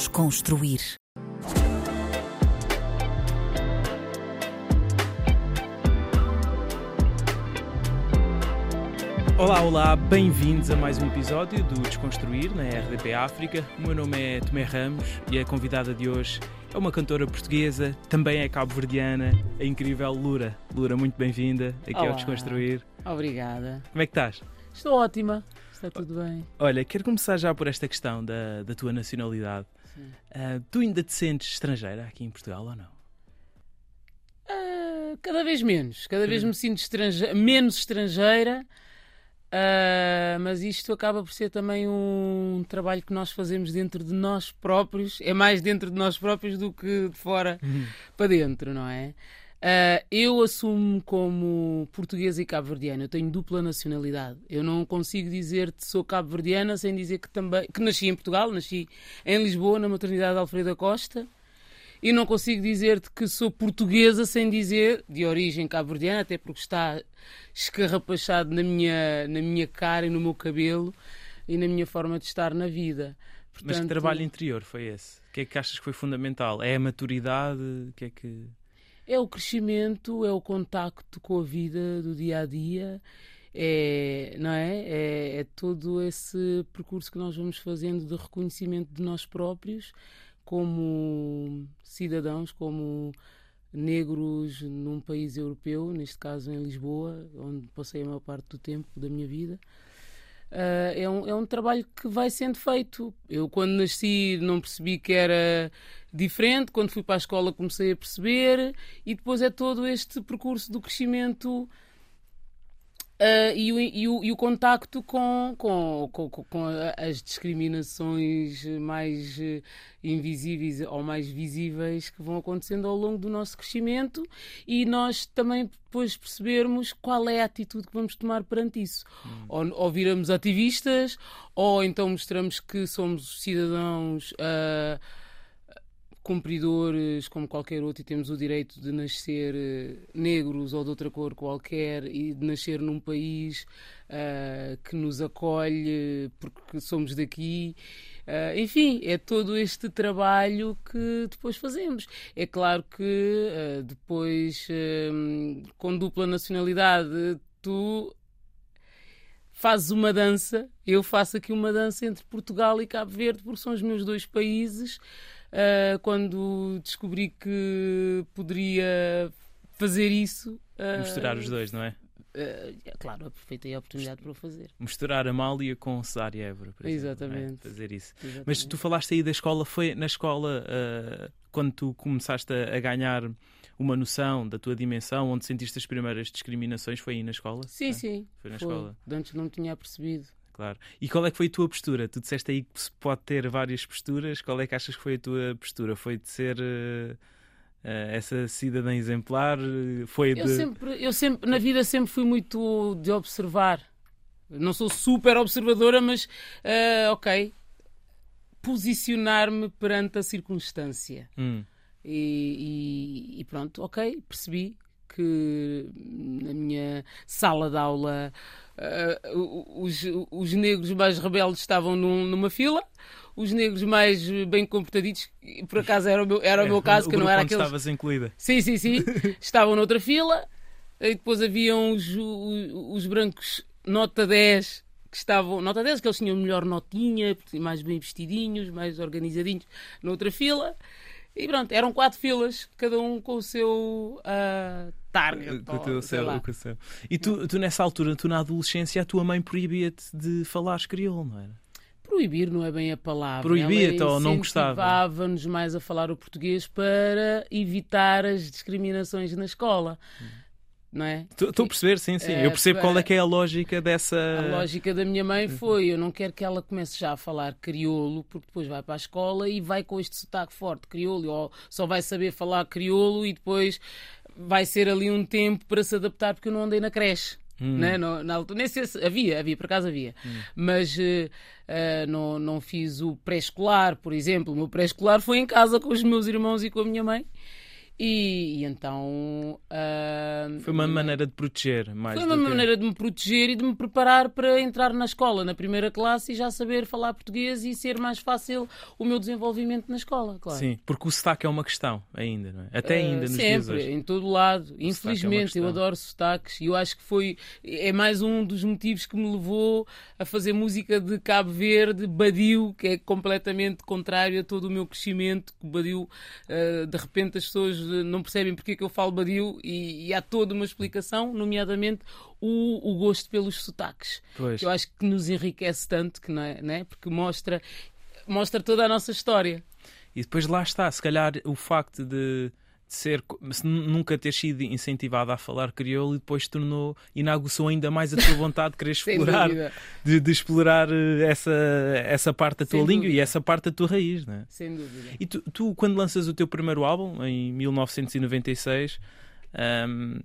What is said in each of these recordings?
Desconstruir. Olá, olá, bem-vindos a mais um episódio do Desconstruir na RDP África. O meu nome é Tomé Ramos e a convidada de hoje é uma cantora portuguesa, também é cabo-verdiana, a incrível Lura. Lura, muito bem-vinda aqui Olá. ao Desconstruir. Obrigada. Como é que estás? Estou ótima. Está tudo bem. Olha, quero começar já por esta questão da, da tua nacionalidade. Ah, tu ainda te sentes estrangeira aqui em Portugal ou não? Ah, cada vez menos. Cada vez me sinto estrange- menos estrangeira. Ah, mas isto acaba por ser também um trabalho que nós fazemos dentro de nós próprios. É mais dentro de nós próprios do que de fora para dentro, não é? Ah, eu assumo como portuguesa e cabo-verdiana. Eu tenho dupla nacionalidade. Eu não consigo dizer que sou cabo-verdiana sem dizer que também que nasci em Portugal, nasci em Lisboa, na maternidade de Alfredo Costa. E não consigo dizer-te que sou portuguesa sem dizer de origem cabo-verdiana, até porque está escarrapachado na minha, na minha cara e no meu cabelo e na minha forma de estar na vida. Mas que Portanto, trabalho interior foi esse? O que é que achas que foi fundamental? É a maturidade? O que é que. É o crescimento, é o contacto com a vida do dia a dia, é, não é? é? é todo esse percurso que nós vamos fazendo de reconhecimento de nós próprios como cidadãos, como negros num país europeu, neste caso em Lisboa, onde passei a maior parte do tempo da minha vida. Ah, é, um, é um trabalho que vai sendo feito. Eu, quando nasci, não percebi que era diferente. Quando fui para a escola, comecei a perceber. E depois é todo este percurso do crescimento ah, e, o, e, o, e o contacto com, com, com, com- as discriminações mais eh, invisíveis ou mais visíveis que vão acontecendo ao longo do nosso crescimento e nós também depois percebermos qual é a atitude que vamos tomar perante isso. Ou, ou viramos ativistas, ou então mostramos que somos cidadãos. ah, cumpridores como qualquer outro e temos o direito de nascer eh, negros ou de outra cor qualquer e de nascer num país ah, que nos acolhe porque somos daqui. Ah, enfim, é todo este trabalho que depois fazemos. É claro que ah, depois, com dupla nacionalidade, tu fazes uma dança, eu faço aqui uma dança entre Portugal e Cabo Verde, porque são os meus dois países. Ah, quando descobri que poderia fazer isso. ah, Misturar os dois, não é? é claro, aproveitei a oportunidade para o fazer. Misturar a Mália com Cesária Évora, por exemplo, Exatamente. é? Fazer isso. Mas Exatamente. tu falaste aí da escola, foi na escola ah, quando tu começaste a, a ganhar uma noção da tua dimensão, onde sentiste as primeiras discriminações, foi aí na escola? Sim, É? sim. Foi na Foi. escola, De Antes não tinha percebido. Claro. E qual é que foi a tua postura? Tu disseste aí que se pode ter várias posturas, qual é que achas que foi a tua postura? Foi de ser ah, ah, essa cidadã exemplar? Foi de... Eu sempre, eu sempre, na vida sempre fui muito de observar. Não sou super observadora, mas ah, ok. Posicionar-me perante a circunstância. Hum, E, e- e pronto, ok, percebi que na minha sala de aula ah, os, os negros mais rebeldes estavam num- numa fila, os negros mais bem comportaditos, por acaso era o meu, era o meu caso, o que não era onde aqueles. estavas incluída. Sim, sim, sim. Estavam noutra fila. E depois haviam os, os, os brancos nota 10 que estavam. Nota 10, que eles tinham melhor notinha, mais bem vestidinhos, mais organizadinhos, noutra fila. E pronto, eram quatro filas, cada um com o seu ah, target. Com o teu céu, o céu. E tu, tu, nessa altura, tu na adolescência, a tua mãe proibia-te de falares crioulo, não era? Proibir não é bem a palavra. Proibia-te ou não gostava? Incentivava-nos mais a falar o português para evitar as discriminações na escola. Não é? Estou a perceber, sim, sim. Eu percebo qual é que é a lógica dessa. A lógica da minha mãe foi: eu não quero que ela comece já a falar crioulo, porque depois vai para a escola e vai com este sotaque forte, crioulo, ou só vai saber falar crioulo e depois vai ser ali um tempo para se adaptar, porque eu não andei na creche. Né? No- na altura, nem sei se havia, havia, por acaso havia, mas eh, eh, não, não fiz o pré-escolar, por exemplo. O meu pré-escolar foi em casa com os meus irmãos e com a minha mãe. E, e então. Uh, foi uma maneira de proteger, mais Foi uma que... maneira de me proteger e de me preparar para entrar na escola, na primeira classe, e já saber falar português e ser mais fácil o meu desenvolvimento na escola, claro. Sim, porque o sotaque é uma questão ainda, não é? Até ainda uh, nos sempre, dias hoje. em todo lado. Infelizmente, é eu adoro sotaques e eu acho que foi. É mais um dos motivos que me levou a fazer música de Cabo Verde, Badio, que é completamente contrário a todo o meu crescimento. Badio, uh, de repente, as pessoas não percebem porque é que eu falo badio e, e há toda uma explicação, nomeadamente o, o gosto pelos sotaques. Pois. Que eu acho que nos enriquece tanto, que não é, não é? porque mostra, mostra toda a nossa história. E depois lá está, se calhar o facto de de ser nunca ter sido incentivado a falar crioulo e depois tornou e ainda mais a tua vontade de querer explorar de, de, explorar eh, essa, essa parte da tua Sem língua dúvida. e essa parte da tua raiz, né? Sem dúvida. E tu, tu, quando lanças o teu primeiro álbum em 1996, um,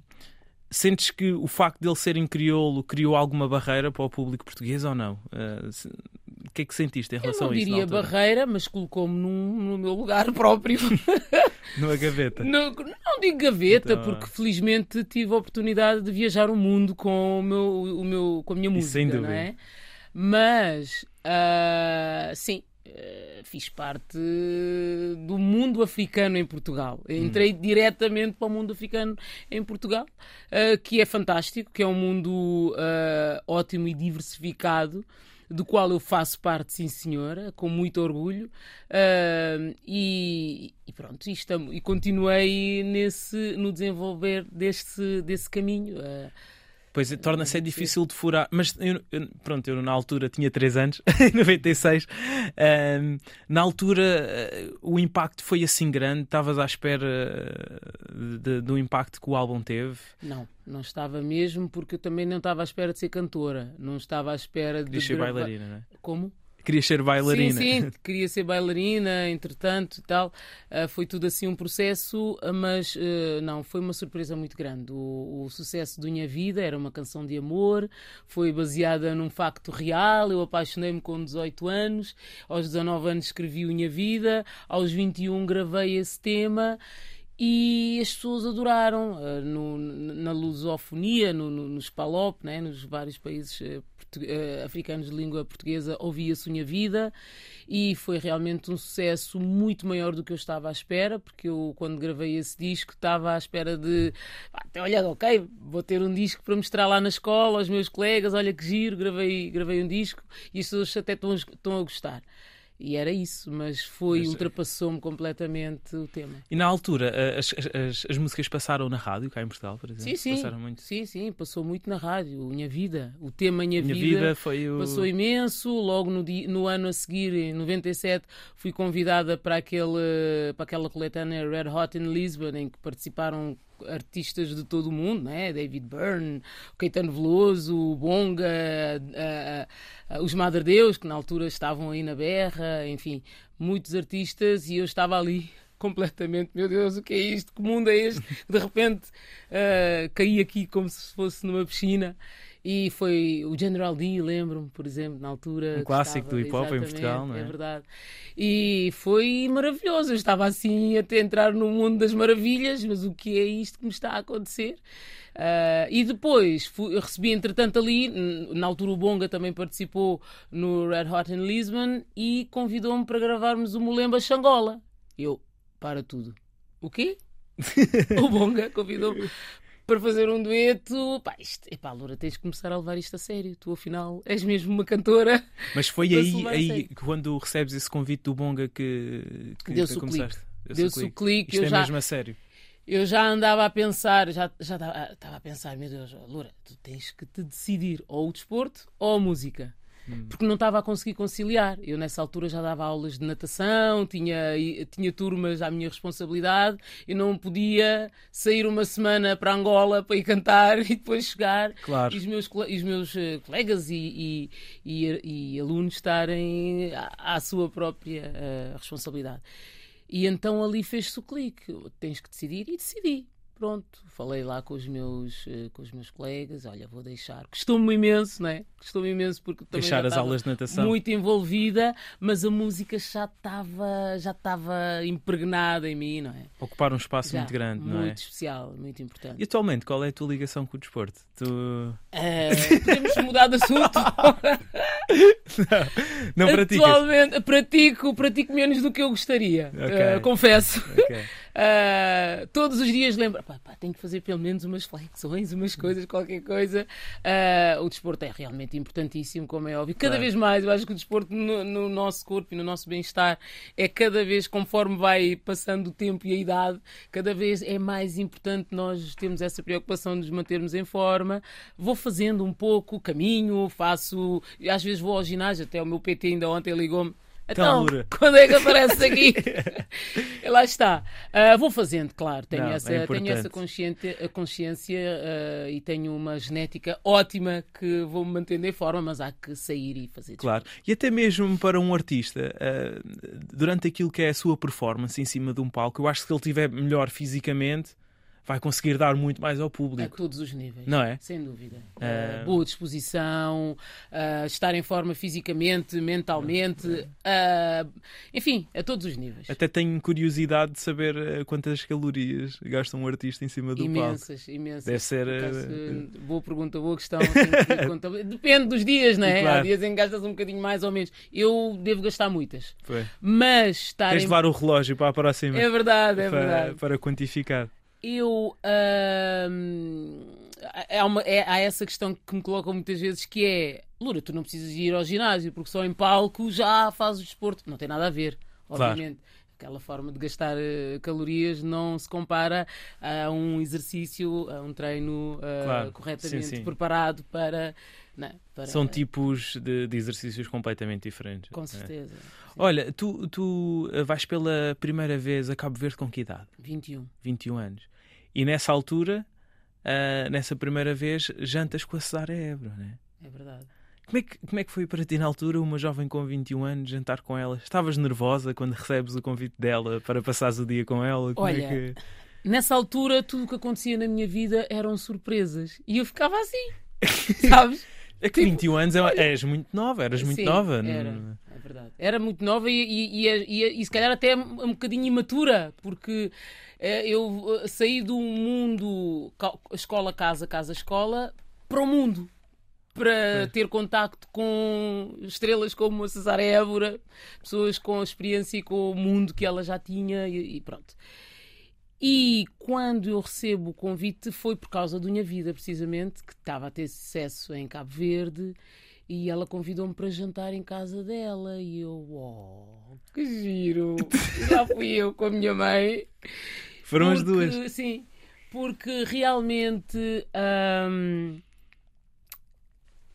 sentes que o facto de ele ser em crioulo criou alguma barreira para o público português ou não? Uh, o que é que sentiste em relação a isso? Eu não diria barreira, mas colocou-me no meu lugar próprio. Numa gaveta? No, não digo gaveta, então... porque felizmente tive a oportunidade de viajar o mundo com, o meu, o meu, com a minha música. Sem dúvida. Não é? Mas, uh, sim, fiz parte do mundo africano em Portugal. Entrei hum. diretamente para o mundo africano em Portugal, uh, que é fantástico, que é um mundo uh, ótimo e diversificado do qual eu faço parte, sim senhora, com muito orgulho, uh, e, e, pronto, e, estamos, e continuei nesse, no desenvolver desse, desse caminho. Uh, Pois torna-se é difícil de furar. Mas eu, eu, pronto, eu na altura tinha 3 anos, em 96. Um, na altura uh, o impacto foi assim grande? Estavas à espera uh, do impacto que o álbum teve? Não, não estava mesmo, porque eu também não estava à espera de ser cantora. Não estava à espera de. De ser bailarina, não é? Como? Queria ser bailarina. Sim, sim, queria ser bailarina, entretanto e tal. Uh, foi tudo assim um processo, mas uh, não, foi uma surpresa muito grande. O, o, sucesso do Minha Vida era uma canção de amor, foi baseada num facto real. Eu apaixonei-me com 18 anos, aos 19 anos escrevi Minha Vida, aos 21 gravei esse tema e as pessoas adoraram uh, no, na lusofonia, no, no, nos PALOP, né, nos vários países uh, uh, africanos de língua portuguesa, ouvia-se Unha Vida e foi realmente um sucesso muito maior do que eu estava à espera, porque eu, quando gravei esse disco, estava à espera de. Ah, olha, ok, vou ter um disco para mostrar lá na escola aos meus colegas, olha que giro, gravei, gravei um disco e as pessoas até estão a gostar. E era isso, mas foi, mas, ultrapassou-me completamente o tema. E na altura, as, as, as, músicas passaram na rádio, cá em Portugal, por exemplo? Sim, sim. Passaram muito. Sim, sim, passou muito na rádio. Minha Vida, o tema Minha, Minha vida, vida, foi o... passou imenso. Logo no, dia, no ano a seguir, em 97, fui convidada para, aquele, para aquela coletânea Red Hot in Lisbon, em que participaram artistas de todo o mundo, né? David Byrne, Caetano Veloso, Bonga, os Madre Deus, que na altura estavam aí na berra, enfim, muitos artistas e eu estava ali completamente, meu Deus, o que é isto? Que mundo é este? De repente uh, caí aqui como se fosse numa piscina e foi o General D, lembro-me, por exemplo, na altura. Um clássico do hip hop em Portugal, não é? É verdade. E foi maravilhoso. Eu estava assim a entrar no mundo das maravilhas, mas o que é isto que me está a acontecer? Uh, e depois fui, recebi, entretanto, ali, na altura o Bonga também participou no Red Hot in Lisbon e convidou-me para gravarmos o Molemba Xangola. Eu, para tudo. O quê? o Bonga convidou-me para fazer um dueto. Pá, isto, epá, Loura, tens de começar a levar isto a sério. Tu, afinal, és mesmo uma cantora. Mas foi aí, aí quando recebes esse convite do Bonga que, que, Deu-se o clique. Deu-se o clique. Isto é já... mesmo a sério. Eu já andava a pensar, já, já estava a pensar, meu Deus, Loura, tu tens que te decidir ou o desporto ou a música. Hum. porque não estava a conseguir conciliar. Eu, nessa altura, já dava aulas de natação, tinha, tinha turmas à minha responsabilidade, eu não podia sair uma semana para Angola para ir cantar e depois chegar claro. e os meus, os meus eh, colegas e, e, e, e alunos estarem à, à sua própria uh, responsabilidade. E então ali fez-se o clique. Tens que decidir e decidi. Pronto, falei lá com os meus, uh, com os meus colegas, olha, vou deixar. Costumo imenso, não é? Costumo imenso porque também deixar as aulas de natação. Muito envolvida, mas a música já estava já estava impregnada em mim, não é? Ocupar um espaço Já, muito grande, não é? Muito especial, muito importante. E atualmente, qual é a tua ligação com o desporto? Tu... Uh, podemos mudar de assunto. não, não praticas? Atualmente pratico, pratico menos do que eu gostaria, Ok. uh, confesso. Ok. Uh, todos os dias lembro, pá, pá, tenho que fazer pelo menos umas flexões, umas coisas, qualquer coisa. Uh, o desporto é realmente importantíssimo, como é óbvio. Cada Claro. vez mais, eu acho que o desporto no, no nosso corpo e no nosso bem-estar é cada vez, conforme vai passando o tempo e a idade, cada vez é mais importante nós termos essa preocupação de nos mantermos em forma. Vou fazendo um pouco caminho, faço, e às vezes vou ao ginásio, até o meu PT ainda ontem ligou-me. Então, quando é que aparece aqui? Lá está. Ah, vou fazendo, claro. Tenho Não, é essa, tenho importante. essa consciência, consciência ah, e tenho uma genética ótima que vou me mantendo em forma, mas há que sair e fazer. Claro. E até mesmo para um artista, eh, durante aquilo que é a sua performance em cima de um palco, eu acho que se ele estiver melhor fisicamente, vai conseguir dar muito mais ao A público. todos os níveis. Não é? Sem dúvida. Ah, boa disposição, ah, estar em forma fisicamente, mentalmente, ah, enfim, a todos os níveis. Até tenho curiosidade de saber quantas calorias gasta um artista em cima do palco. Imensas, imensas. Deve ser, eh, acaso, boa pergunta, boa questão. que Depende dos dias, não é? Claro. Há dias em que gastas um bocadinho mais ou menos. Eu devo gastar muitas. Foi. Mas estar Tens em... levar o relógio para a próxima. É verdade, é para, verdade. para quantificar. Eu. ahm, há, uma- é- há essa questão que me colocam muitas vezes que é Lura, tu não precisas ir ao ginásio porque só em palco já fazes o desporto. Não tem nada a ver, Claro. obviamente. Aquela forma de gastar eh, calorias não se compara a um exercício, a um treino eh, Claro. corretamente Sim, sim. preparado para. não, para- São tipos de, de exercícios completamente diferentes. Com É. certeza. Olha, tu, tu vais pela primeira vez a Cabo Verde com que idade? 21. 21 anos. E nessa altura, ah, nessa primeira vez, jantas com a Cesária Ebro, né? É verdade. Como é, que, como é que foi para ti na altura, uma jovem com 21 anos, jantar com ela? Estavas nervosa quando recebes o convite dela para passares o dia com ela? Como Olha, é que... Nessa altura, tudo o que acontecia na minha vida eram surpresas. E eu ficava assim. Sabes? É que 21 anos é, és muito nova, eras muito Sim, nova. Era, é verdade. Era muito nova e, e, e, e- se calhar até um bocadinho imatura, porque eu eh, saí do mundo escola, casa, casa, escola para o mundo. Para Pois. ter contacto com estrelas como a Cesária Évora, pessoas com experiência e com o mundo que ela já tinha e, e pronto. E quando eu recebo o convite foi por causa da minha vida, precisamente, que estava a ter sucesso em Cabo Verde e ela convidou-me para jantar em casa dela e eu, oh, que giro! Já fui eu com a minha mãe. Foram as Porque- duas. Sim, porque realmente hum,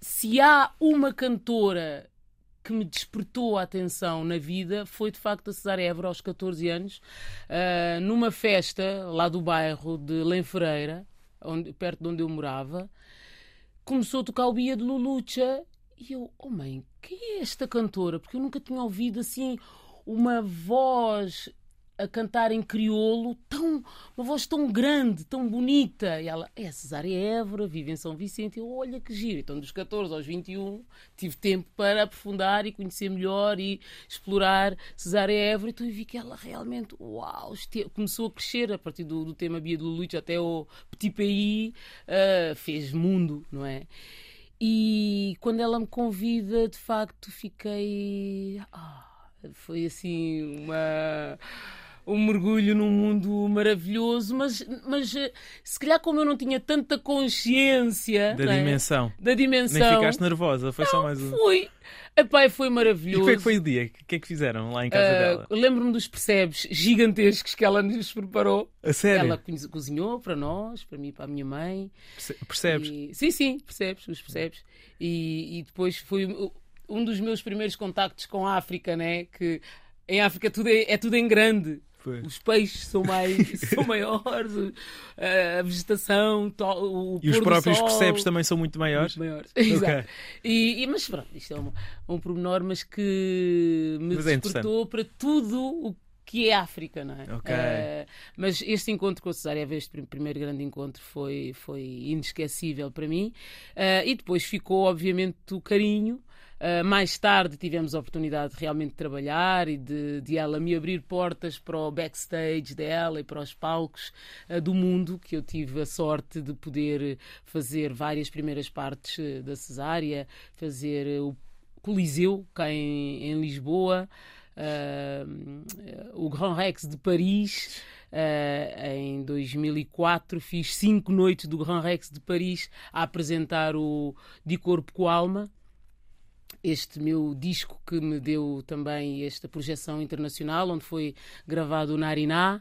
se há uma cantora que me despertou a atenção na vida foi de facto a Cesária Évora aos 14 anos, ah, numa festa lá do bairro de Lenfereira, onde, perto de onde eu morava, começou a tocar o Bia de Lulucha e eu, oh mãe, quem é esta cantora? Porque eu nunca tinha ouvido assim uma voz a cantar em crioulo, tão, uma voz tão grande, tão bonita. E ela, é a Cesária Évora, vive em São Vicente. Eu, olha que giro. Então, dos 14 aos 21, tive tempo para aprofundar e conhecer melhor e explorar Cesária Évora. Então, eu vi que ela realmente, uau, começou a crescer a partir do, do tema Bia de Lulucha até o Petit Pays, ah, fez mundo, não é? E quando ela me convida, de facto, fiquei. ah, foi assim uma. Um mergulho num mundo maravilhoso, mas, mas eh, se calhar, como eu não tinha tanta consciência Da não é? dimensão. da dimensão, Nem ficaste nervosa, foi só mais um. fui. Epá, e foi E maravilhoso. como é que foi o dia? O que é que fizeram lá em casa Ah, dela? Lembro-me dos percebes gigantescos que ela nos preparou. A sério? Ela cozi- cozinhou para nós, para mim e para a minha mãe. Perce- Percebes? E- sim, sim, percebes, os percebes. E, e depois foi um dos meus primeiros contactos com a África, né? Que em África tudo é, é tudo em grande. Os peixes são mais são maiores, o- a vegetação, o E os próprios sol, percebes também são muito maiores? muito maiores. Exato. E, e- mas pronto, isto é um, um pormenor, mas que me Mas é despertou para tudo o que é África, não é? Ok. Uh, mas este encontro com a Cesária, este primeiro grande encontro, foi, foi inesquecível para mim. Uh, e depois ficou, obviamente, o carinho. Uh, mais tarde tivemos a oportunidade de realmente trabalhar e de, de, ela me abrir portas para o backstage dela e para os palcos uh, do mundo, que eu tive a sorte de poder fazer várias primeiras partes uh, da cesárea, fazer o Coliseu cá em, em Lisboa, o Grand Rex de Paris. Uh, em 2004 fiz cinco noites do Grand Rex de Paris a apresentar o De Corpo com Alma, este meu disco que me deu também esta projeção internacional, onde foi gravado o Nariná.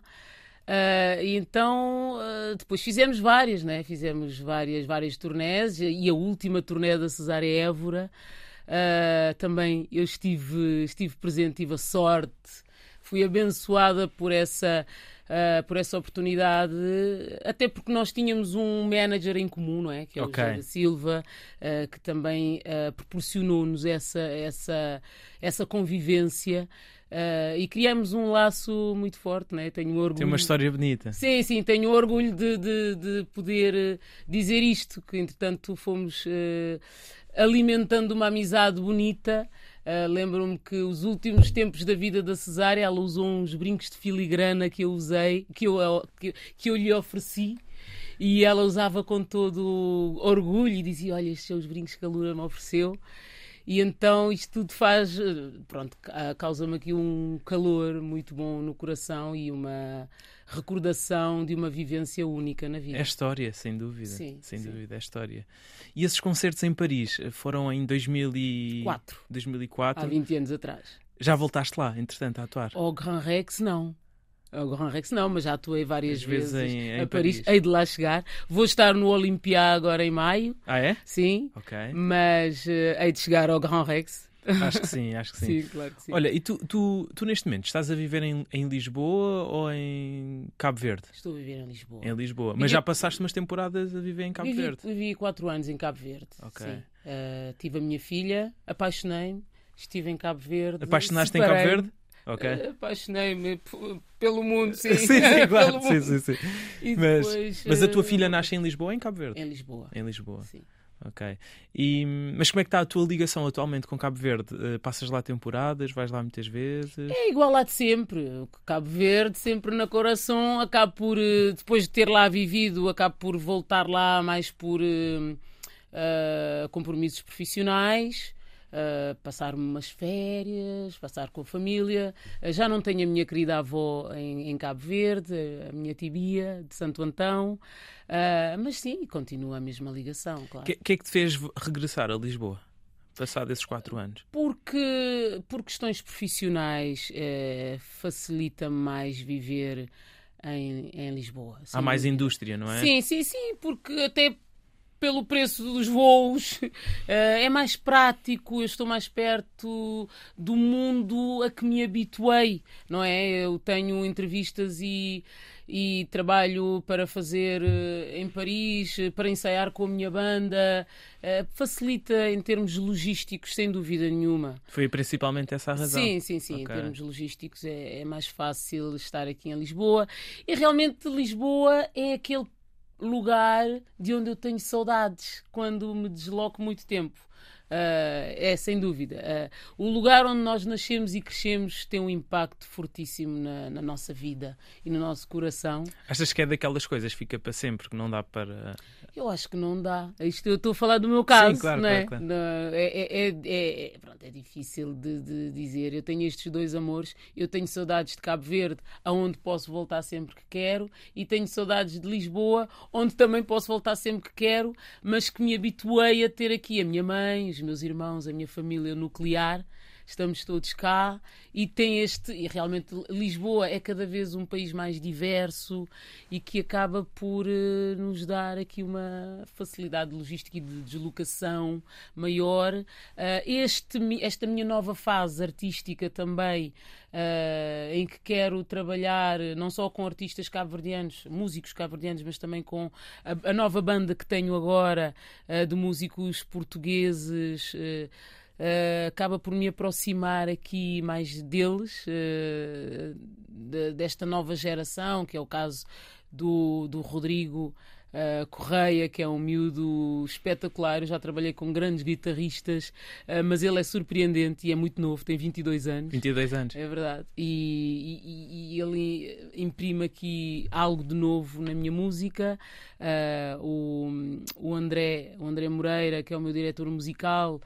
Uh, então uh, depois fizemos várias, né? fizemos várias, várias turnés e a última turnê da Cesária Évora uh, também eu estive, estive presente, tive a sorte, fui abençoada por essa uh, por essa oportunidade, até porque nós tínhamos um manager em comum, não é? Que é o okay. José Silva, uh, que também uh, proporcionou-nos essa, essa, essa convivência. Uh, e criamos um laço muito forte, né? tenho orgulho. Tem uma história bonita. Sim, sim, tenho orgulho de, de, de poder dizer isto, que entretanto fomos uh, alimentando uma amizade bonita Uh, Lembro-me que os últimos tempos da vida da Cesária, ela usou uns brincos de filigrana que eu usei, que eu, que, que eu lhe ofereci. E ela usava com todo orgulho e dizia: Olha, estes são os brincos que a Lura me ofereceu. E então isto tudo faz, pronto, causa-me aqui um calor muito bom no coração e uma recordação de uma vivência única na vida. É história, sem dúvida. Sim, sem sim. dúvida, é história. E esses concertos em Paris foram em 2004? 2004. Há 20 anos atrás. Já voltaste lá, entretanto, a atuar? Ao Grand Rex, não. Ao Grand Rex não, mas já atuei várias vezes, vezes em, em a Paris. Paris. Hei de lá chegar. Vou estar no Olympia agora em maio. Ah, é? Sim. Ok. Mas uh, hei de chegar ao Grand Rex. Acho que sim, acho que sim. sim, claro que sim. Olha, e tu, tu, tu neste momento estás a viver em, em Lisboa ou em Cabo Verde? Estou a viver em Lisboa. Em Lisboa. Mas já passaste umas temporadas a viver em Cabo vivi, Verde? Vivi quatro anos em Cabo Verde. Ok. Sim. Uh, tive a minha filha, apaixonei-me, estive em Cabo Verde. Apaixonaste em Cabo Verde? Ok. Uh, Apaixonei-me pelo mundo, sim. sim, sim, claro. sim, sim, sim. Mas, depois, mas a tua filha nasce em Lisboa ou em Cabo Verde? Em Lisboa. Em Lisboa. Sim. Ok. E, mas como é que está a tua ligação atualmente com Cabo Verde? Uh, passas lá temporadas? Vais lá muitas vezes? É igual lá de sempre. Cabo Verde, sempre na coração. Acabo por, uh, depois de ter lá vivido, acabo por voltar lá mais por uh, compromissos profissionais. Uh, passar umas férias, passar com a família. Uh, já não tenho a minha querida avó em, em Cabo Verde, a minha tibia de Santo Antão, uh, mas sim, continua a mesma ligação, claro. O que, que, é que te fez regressar a Lisboa? Passado esses quatro anos? Porque, por questões profissionais, eh, facilita mais viver em, em Lisboa. Há mais indústria, não é? Sim, sim, sim, porque até pelo preço dos voos, eh, é mais prático, eu estou mais perto do mundo a que me habituei, não é? Eu tenho entrevistas e, e trabalho para fazer eh, em Paris, para ensaiar com a minha banda, eh, facilita em termos logísticos, sem dúvida nenhuma. Foi principalmente essa a razão? Sim, sim, sim. Okay. Em termos logísticos é, é mais fácil estar aqui em Lisboa e realmente Lisboa é aquele lugar de onde eu tenho saudades quando me desloco muito tempo. Uh, é sem dúvida. Uh, o lugar onde nós nascemos e crescemos tem um impacto fortíssimo na, na, nossa vida e no nosso coração. Achas que é daquelas coisas fica para sempre, que não dá para. Eu acho que não dá. Isto eu estou a falar do meu caso, Sim, claro, não é? Claro, claro. Não, é, é, é, é, pronto, é difícil de, de, dizer. Eu tenho estes dois amores. Eu tenho saudades de Cabo Verde, aonde posso voltar sempre que quero, e tenho saudades de Lisboa, onde também posso voltar sempre que quero, mas que me habituei a ter aqui a minha mãe, os meus irmãos, a minha família nuclear estamos todos cá e tem este e realmente Lisboa é cada vez um país mais diverso e que acaba por uh, nos dar aqui uma facilidade logística e de deslocação maior. Uh, este, esta minha nova fase artística também Uh, em que quero trabalhar não só com artistas cabo-verdianos, músicos cabo-verdianos, mas também com a, a, nova banda que tenho agora de músicos portugueses. Uh, acaba por me aproximar aqui mais deles, uh, de, desta nova geração, que é o caso do, do Rodrigo uh, Correia, que é um miúdo espetacular. Eu já trabalhei com grandes guitarristas, uh, mas ele é surpreendente e é muito novo, tem 22 anos. 22 anos. É verdade. E, e, e ele imprime aqui algo de novo na minha música. Uh, o, o, André, o André Moreira, que é o meu diretor musical,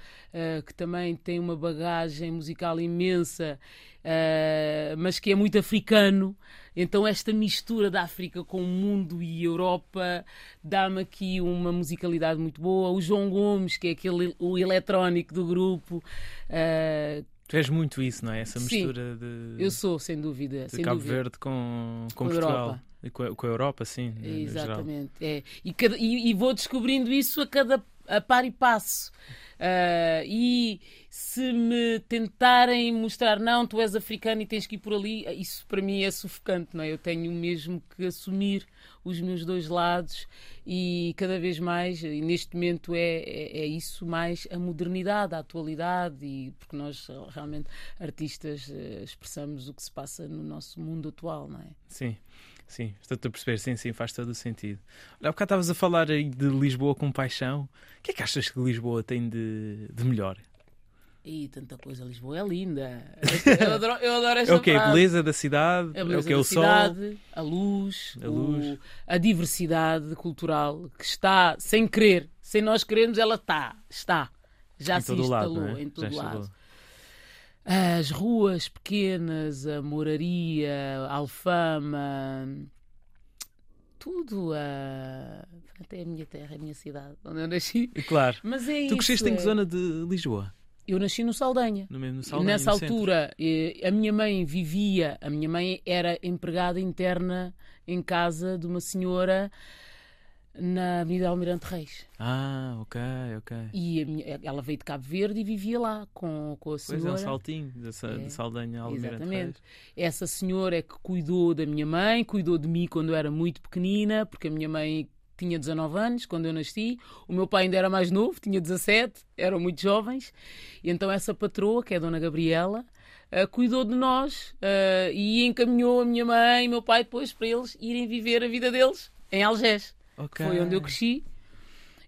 que também tem uma bagagem musical imensa. Mas que é muito africano. Então, esta mistura da África com o mundo e Europa dá-me aqui uma musicalidade muito boa. O João Gomes, que é aquele, o eletrónico do grupo. Uh, Tu és muito isso, não é? Essa mistura sim, de. Eu sou, sem dúvida. De sem Cabo dúvida. Verde com, com, com Portugal. Europa. Com, com a Europa, sim. Exatamente. É. E, cada, e, e, vou descobrindo isso a cada a par e passo. Uh, e se me tentarem mostrar, não, tu és africano e tens que ir por ali, isso para mim é sufocante, não é? Eu tenho mesmo que assumir os meus dois lados e cada vez mais, neste momento é, é, é, isso mais a modernidade, a atualidade, e porque nós realmente artistas eh, expressamos o que se passa no nosso mundo atual, não é? Sim. Sim, estou-te a perceber, sim, sim, faz todo o sentido. Olha, há bocado estavas a falar aí de Lisboa com paixão. O que é que achas que Lisboa tem de, de melhor? E tanta coisa, Lisboa é linda. Eu adoro, eu adoro esta É o frase. A beleza da cidade? A beleza é o quê? da O cidade, sol? a luz, A luz. o- a diversidade cultural que está, sem querer, sem nós querermos, ela está, está. Já Em se todo lado, instalou não é? em todo Já lado. As ruas pequenas, a moraria, a alfama, tudo. A... Até a minha terra, a minha cidade, onde eu nasci. Claro. Mas é Tu isso. cresceste em que é- zona de Lisboa? Eu nasci no Saldanha. No mesmo E Saldanha, Nessa centro? altura, eh, a minha mãe vivia, a minha mãe era empregada interna em casa de uma senhora na Avenida Almirante Reis. Ah, ok, ok. E a minha- ela veio de Cabo Verde e vivia lá com, com a Pois é, senhora. um saltinho de, Sa- É, de Saldanha ao Almirante Exatamente. Reis. Essa senhora é que cuidou da minha mãe, cuidou de mim quando eu era muito pequenina, porque a minha mãe tinha 19 anos quando eu nasci, o meu pai ainda era mais novo, tinha 17, eram muito jovens, e então essa patroa, que é a Dona Gabriela, eh, cuidou de nós eh, e encaminhou a minha mãe e meu pai depois para eles irem viver a vida deles em Algés, Ok. que foi onde eu cresci.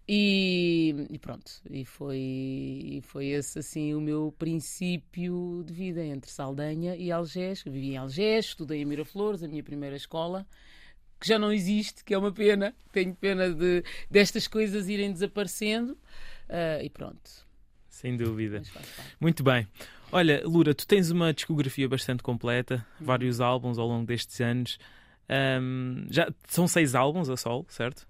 E, e pronto, e foi, e foi esse assim o meu princípio de vida entre Saldanha e Algés. Eu vivi em Algés, estudei em Miraflores, a minha primeira escola, que já não existe, que é uma pena. Tenho pena de destas coisas irem desaparecendo. Ah, e pronto, Sem dúvida. Muito bem. Olha, Lura, tu tens uma discografia bastante completa, Hum. vários álbuns ao longo destes anos. Ahm, já são seis álbuns a solo, certo?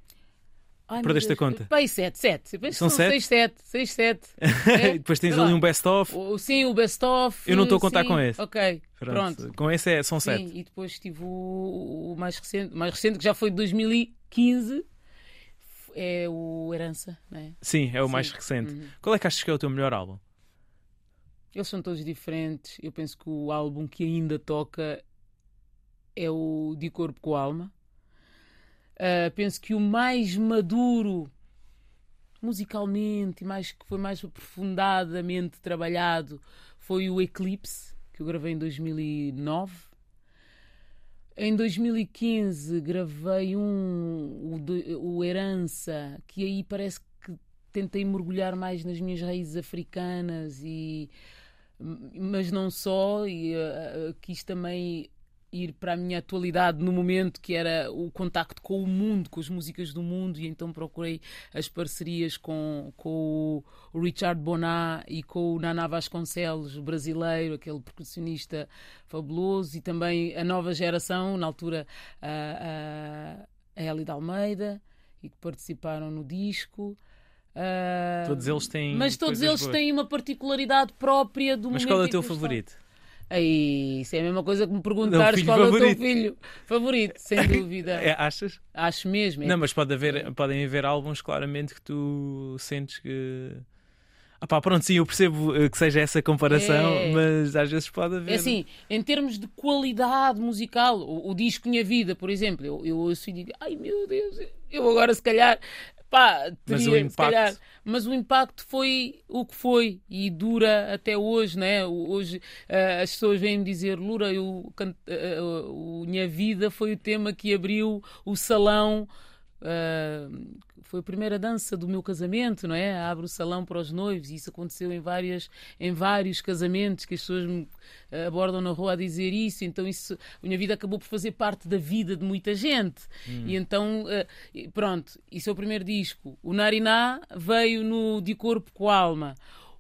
Ai, Perdeste a conta? Sete. Eu penso São que sete? seis, sete. Seis, sete. E depois tens sei ali lá. um best-of. Sim, o best-of. Eu não estou a contar sim. com esse. Ok, Pronto. pronto. Com esse é, são Sim, sete. e depois tive o, o mais recente, mais recente que já foi de 2015, é o Herança, não é? Sim, é o mais Sim. recente. Uhum. Qual é que achas que é o teu melhor álbum? Eles são todos diferentes. Eu penso que o álbum que ainda toca é o De Corpo com Alma. Ah, penso que o mais maduro musicalmente e mais que foi mais aprofundadamente trabalhado foi o Eclipse, que eu gravei em 2009. Em 2015 gravei um, o, o Herança, que aí parece que tentei mergulhar mais nas minhas raízes africanas e mas não só e uh, uh, quis também ir para a minha atualidade no momento que era o contacto com o mundo, com as músicas do mundo e então procurei as parcerias com, com o Richard Boná e com o Naná Vasconcelos, brasileiro, aquele percussionista fabuloso e também a nova geração, na altura a, a, a Elida Almeida e que participaram no disco. Uh, Todos eles têm. mas todos eles boas. têm uma particularidade própria do Mas qual é o teu favorito? Aí, isso é a mesma coisa que me perguntares qual é o favorito. teu filho favorito, sem dúvida. É, achas? Acho mesmo. é Não, mas pode haver, podem haver álbuns claramente que tu sentes que. Ah pá, pronto, sim, eu percebo eh, que seja essa comparação, É. mas às vezes pode haver. É assim, em termos de qualidade musical, o, o disco Minha Vida, por exemplo, eu, eu ouço e digo, ai meu Deus, eu agora se calhar, pá, teria, mas o impacto... calhar, mas o impacto foi o que foi e dura até hoje, né? Hoje uh, as pessoas vêm me dizer, Lura, eu, uh, uh, minha vida foi o tema que abriu o salão foi a primeira dança do meu casamento, não é? Abro o salão para os noivos e isso aconteceu em, várias, em vários casamentos que as pessoas me abordam na rua a dizer isso. Então, isso, a minha vida acabou por fazer parte da vida de muita gente. Hum. E então, uh, pronto, isso é o primeiro disco. O Nariná veio no De Corpo com Alma.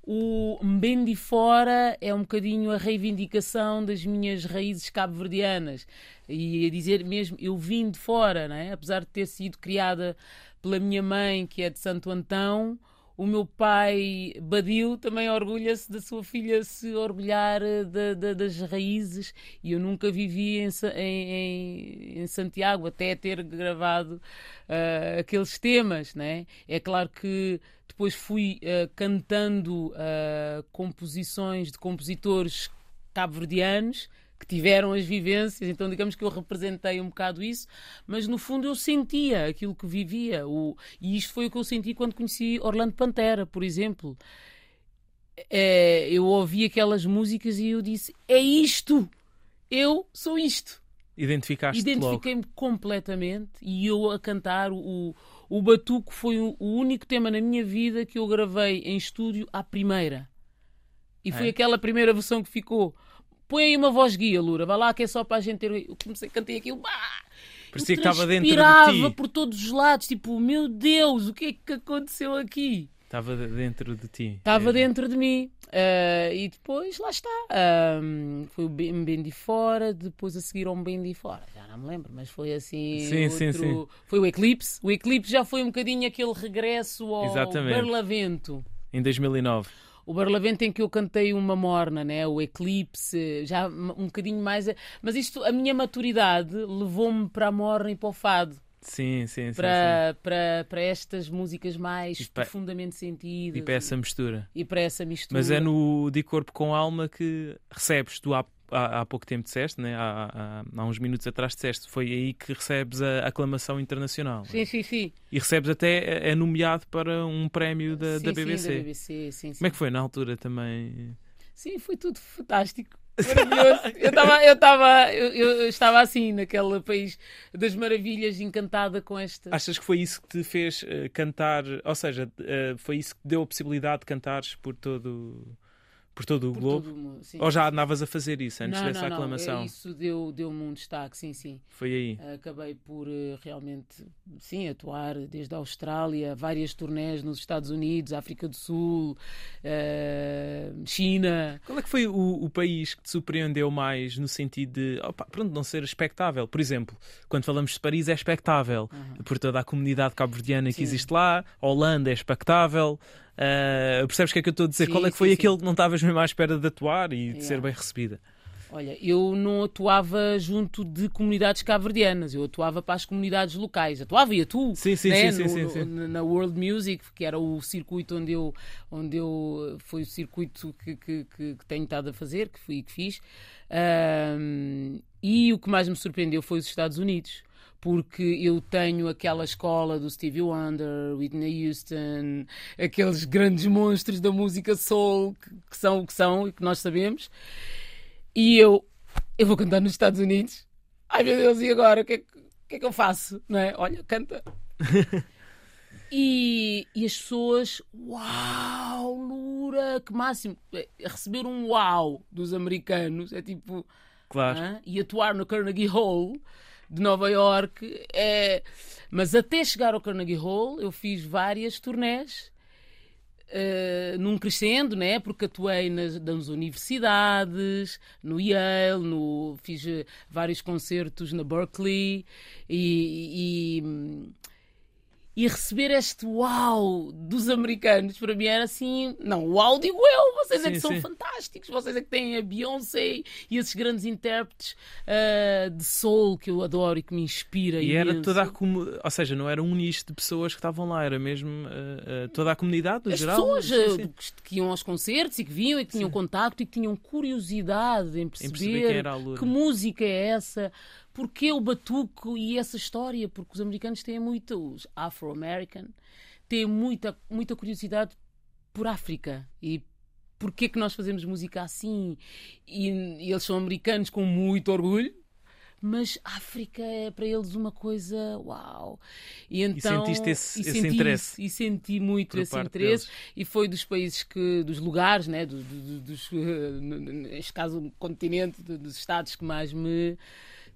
O Mbendi Fora é um bocadinho a reivindicação das minhas raízes cabo-verdianas e a dizer mesmo, eu vim de fora, não é? apesar de ter sido criada pela minha mãe, que é de Santo Antão, o meu pai Badil também orgulha-se da sua filha se orgulhar eh, das raízes e eu nunca vivi em, em, em Santiago até ter gravado uh, aqueles temas, né? É claro que depois fui uh, cantando uh, composições de compositores cabo-verdianos que tiveram as vivências, então digamos que eu representei um bocado isso, mas no fundo eu sentia aquilo que vivia. O, e isto foi o que eu senti quando conheci Orlando Pantera, por exemplo. É, eu ouvi aquelas músicas e eu disse: É isto! Eu sou isto! Identificaste Identifiquei-me completamente e eu a cantar o, o Batuco foi o, único tema na minha vida que eu gravei em estúdio à primeira. E foi é. aquela primeira versão que ficou. Põe aí uma voz guia, Lura. Vai lá que é só para a gente ter. Eu comecei, cantei aquilo. Bah! Parecia que estava dentro de ti. por todos os lados. Tipo, meu Deus, o que é que aconteceu aqui? Estava dentro de ti. Estava é. dentro de mim. Uh, e depois, lá está. Um, foi o Bendi Fora, depois a seguir ao Bendi Fora. Já não me lembro, mas foi assim. Sim, outro... sim, sim. Foi o Eclipse. O Eclipse já foi um bocadinho aquele regresso ao Exatamente. Barlavento. Em 2009 o Barlavento em que eu cantei uma morna, né? o Eclipse, já um bocadinho mais. Mas isto, a minha maturidade levou-me para a morna e para o fado. Sim, sim, para, sim, Para, para estas músicas mais para, profundamente sentidas. E para essa mistura. E para essa mistura. Mas é no De Corpo com Alma que recebes, tu há, há, pouco tempo disseste, né? há, há, há uns minutos atrás disseste, foi aí que recebes a aclamação internacional. Sim, sim, sim. E recebes até, é nomeado para um prémio da, sim, da BBC. Sim, da BBC sim, Como é que foi na altura também? Sim, foi tudo fantástico. Maravilhoso. Eu estava eu estava eu, eu, estava assim naquele país das maravilhas, encantada com esta. Achas que foi isso que te fez uh, cantar? Ou seja, uh, foi isso que deu a possibilidade de cantares por todo por todo o por globo? Todo, sim, Ou já andavas a fazer isso antes não, dessa não, não. aclamação? É, isso deu, deu-me um destaque, sim, sim. Foi aí. Acabei por uh, realmente, sim, atuar desde a Austrália, várias turnés nos Estados Unidos, África do Sul, uh, China. Qual é que foi o, o, país que te surpreendeu mais no sentido de, opa, pronto, não ser expectável? Por exemplo, quando falamos de Paris é expectável, uhum. por toda a comunidade cabo-verdiana que existe lá, Holanda é expectável. Uh, percebes o que é que eu estou a dizer? Sim, Qual é que foi sim, aquele sim. que não estavas mesmo à espera de atuar e de ser bem recebida? Olha, eu não atuava junto de comunidades cabo-verdianas, eu atuava para as comunidades locais. Atuava e atuo sim, sim, né? sim, no, sim, sim, na World Music, que era o circuito onde eu, onde eu foi o circuito que, que, que, que tenho estado a fazer, que fui que fiz. Um, e o que mais me surpreendeu foi os Estados Unidos porque eu tenho aquela escola do Stevie Wonder, Whitney Houston, aqueles grandes monstros da música soul que, que são o que são e que nós sabemos. E eu, eu vou cantar nos Estados Unidos. Ai meu Deus, e agora? O que, é, que, é que eu faço? Não é? Olha, canta. E, e, as pessoas, uau, Lura, que máximo. É, receber um uau dos americanos é tipo. Claro. E atuar no Carnegie Hall de Nova York. É... Mas até chegar ao Carnegie Hall, eu fiz várias turnés. Uh, num crescendo, né? porque atuei nas, nas, universidades, no Yale, no, fiz eh, vários concertos na Berkeley e, e, e, receber este uau dos americanos para mim era assim, não, uau digo eu, vocês sim, é que são sim. fantásticos, vocês é que têm a Beyoncé e esses grandes intérpretes uh, de soul que eu adoro e que me inspira. E era imenso. toda a comunidade, ou seja, não era um nicho de pessoas que estavam lá, era mesmo uh, uh, toda a comunidade, no As geral. pessoas Sim, que iam aos concertos e que vinham e que tinham contacto e que tinham curiosidade em perceber perceber, era a Lura. que música é essa, porque o batuco e essa história, porque os americanos têm muito, os afro-american, têm muita, muita curiosidade por África e porque é que nós fazemos música assim? E, e eles são americanos com muito orgulho. Mas África é para eles uma coisa uau. E então sentiste esse- e esse senti interesse e senti muito esse interesse. deles. e foi dos países que dos lugares né do- do- do- dos eh, neste caso o continente do- dos estados que mais me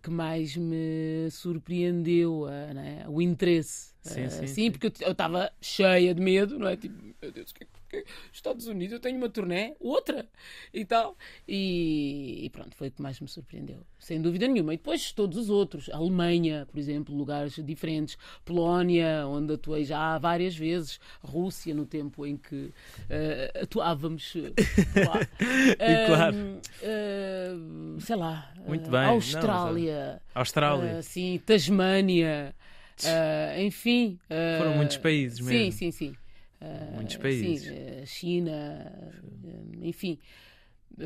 que mais me surpreendeu eh, né, o interesse Sim, Eh, sim, sim, porque eu estava cheia de medo não é tipo meu Deus que é que- que Estados Unidos eu tenho uma turnê outra e tal e, e pronto foi o que mais me surpreendeu sem dúvida nenhuma e depois todos os outros Alemanha por exemplo lugares diferentes Polónia onde atuei já várias vezes Rússia no tempo em que eh, atuávamos eh, lá E claro. Eh, sei lá Muito bem. Não, Austrália Austrália. ah, sim, Tasmânia, ah, enfim. ah, Foram muitos países sim, mesmo. Sim, sim, Ah, Muitos países. Sim, ah, China, ah, enfim. ah,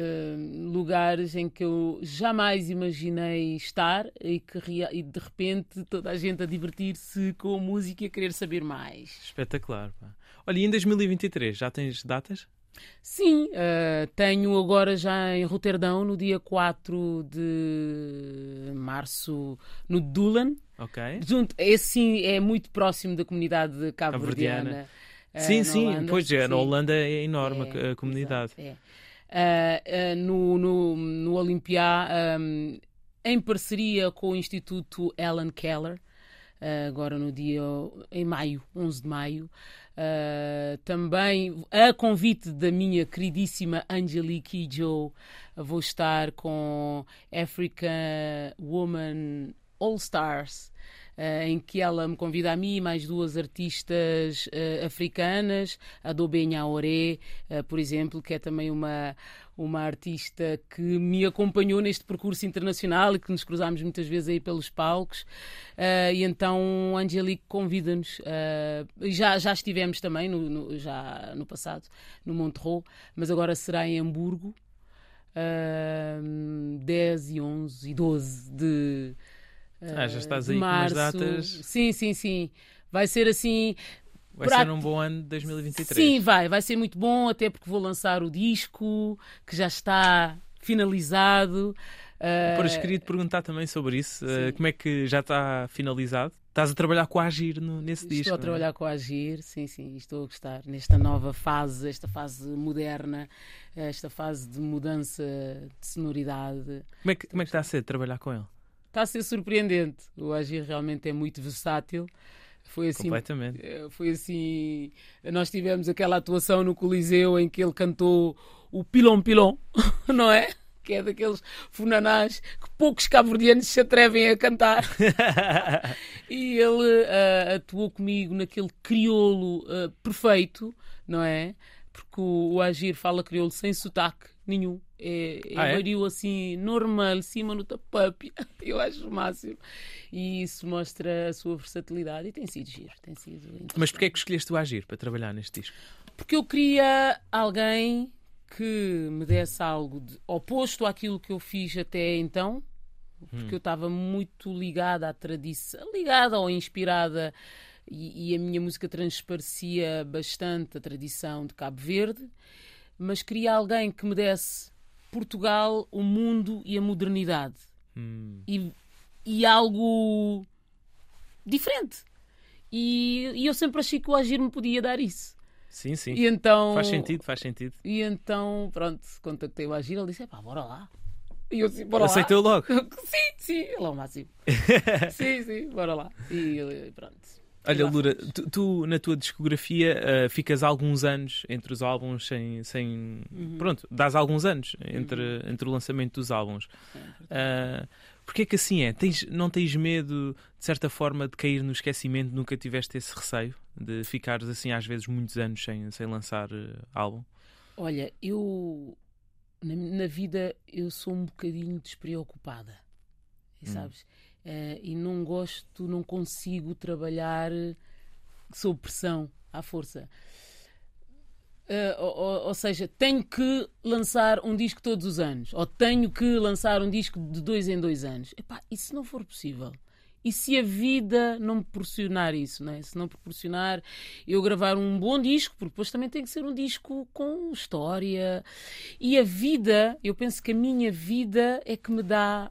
lugares em que eu jamais imaginei estar e que e de repente toda a gente a divertir-se com a música e a querer saber mais. Espetacular. pá. Olha, e em 2023 já tens datas? Sim, ah, tenho agora já em Roterdão, no dia 4 de março, no Dulan. Ok. Junto, esse sim é muito próximo da comunidade cabo-verdiana. Eh, sim, na sim. Holanda. Pois é, na Sim. Holanda é enorme É, a comunidade. exato, é. Ah, no, no, no Olimpiá, ahm, em parceria com o Instituto Ellen Keller, agora no dia em maio, 11 de maio, ah, também a convite da minha queridíssima Angelique Joe, vou estar com African Woman All Stars. Eh, em que ela me convida a mim e mais duas artistas eh, africanas, a Dobenya Oré, eh, por exemplo, que é também uma, uma artista que me acompanhou neste percurso internacional e que nos cruzámos muitas vezes aí pelos palcos. Eh, e então Angelique convida-nos. e já, já estivemos também no, no- já no passado no Montreux, mas agora será em Hamburgo. ahm, 10 e 11 e 12 de, Ah, já estás de aí com umas março. datas. Sim, sim, sim. Vai ser assim. Vai ser um bom ano de 2023. Sim, vai. Vai ser muito bom, até porque vou lançar o disco que já está finalizado. Ah, Por escrito perguntar também sobre isso. eh, Sim. como é que já está finalizado? Estás a trabalhar com a Agir no, nesse disco? Estou a é? trabalhar com a Agir, sim, sim, estou a gostar nesta nova fase, esta fase moderna, esta fase de mudança de sonoridade. Como é, que, como é que está a ser trabalhar com ele? Está a ser surpreendente. O Agir realmente é muito versátil. Foi assim, Completamente. eh, foi assim. Nós tivemos aquela atuação no Coliseu em que ele cantou o Pilon Pilon, não é? Que é daqueles funanás que poucos cabo-verdianos se atrevem a cantar. e ele ah, atuou comigo naquele crioulo ah, perfeito, não é? Porque o, o Agir fala crioulo sem sotaque nenhum. É, é, Ah, é? vario assim, normal, cima no tapup. Eu acho o máximo. E isso mostra a sua versatilidade e tem sido giro. Tem sido Mas porquê é que escolheste o Agir para trabalhar neste disco? porque eu queria alguém que me desse algo de oposto àquilo que eu fiz até então, porque eu estava muito ligada à tradição, ligada ou inspirada, e, e a minha música transparecia bastante a tradição de Cabo Verde, mas queria alguém que me desse Portugal, o mundo e a modernidade. Hum, E, e algo diferente. E, e eu sempre achei que o Agir me podia dar isso. sim, sim. E então. Faz sentido, faz sentido. E então, pronto, contactei o Agir, ele disse: pá, bora lá. E eu disse: bora Aceitou logo. lá. sim, sim, ele é o máximo. sim, sim, bora lá. E pronto. Olha, Lura, tu, tu, na tua discografia ah, ficas alguns anos entre os álbuns sem. sem... Uhum. Pronto, dás alguns anos entre, entre o lançamento dos álbuns. Ah, Porquê é que assim é? Tens, não tens medo, de certa forma, de cair no esquecimento? Nunca tiveste esse receio de ficares assim, às vezes, muitos anos sem, sem lançar ah, álbum? Olha, eu na, na vida eu sou um bocadinho despreocupada, sabes? Uh, e não gosto, não consigo trabalhar sob pressão, à força. Uh, ou, ou, seja, tenho que lançar um disco todos os anos, ou tenho que lançar um disco de dois em dois anos. Epá, e se não for possível? E se a vida não me proporcionar isso, né? se não proporcionar eu gravar um bom disco, porque depois também tem que ser um disco com história. E a vida, eu penso que a minha vida é que me dá,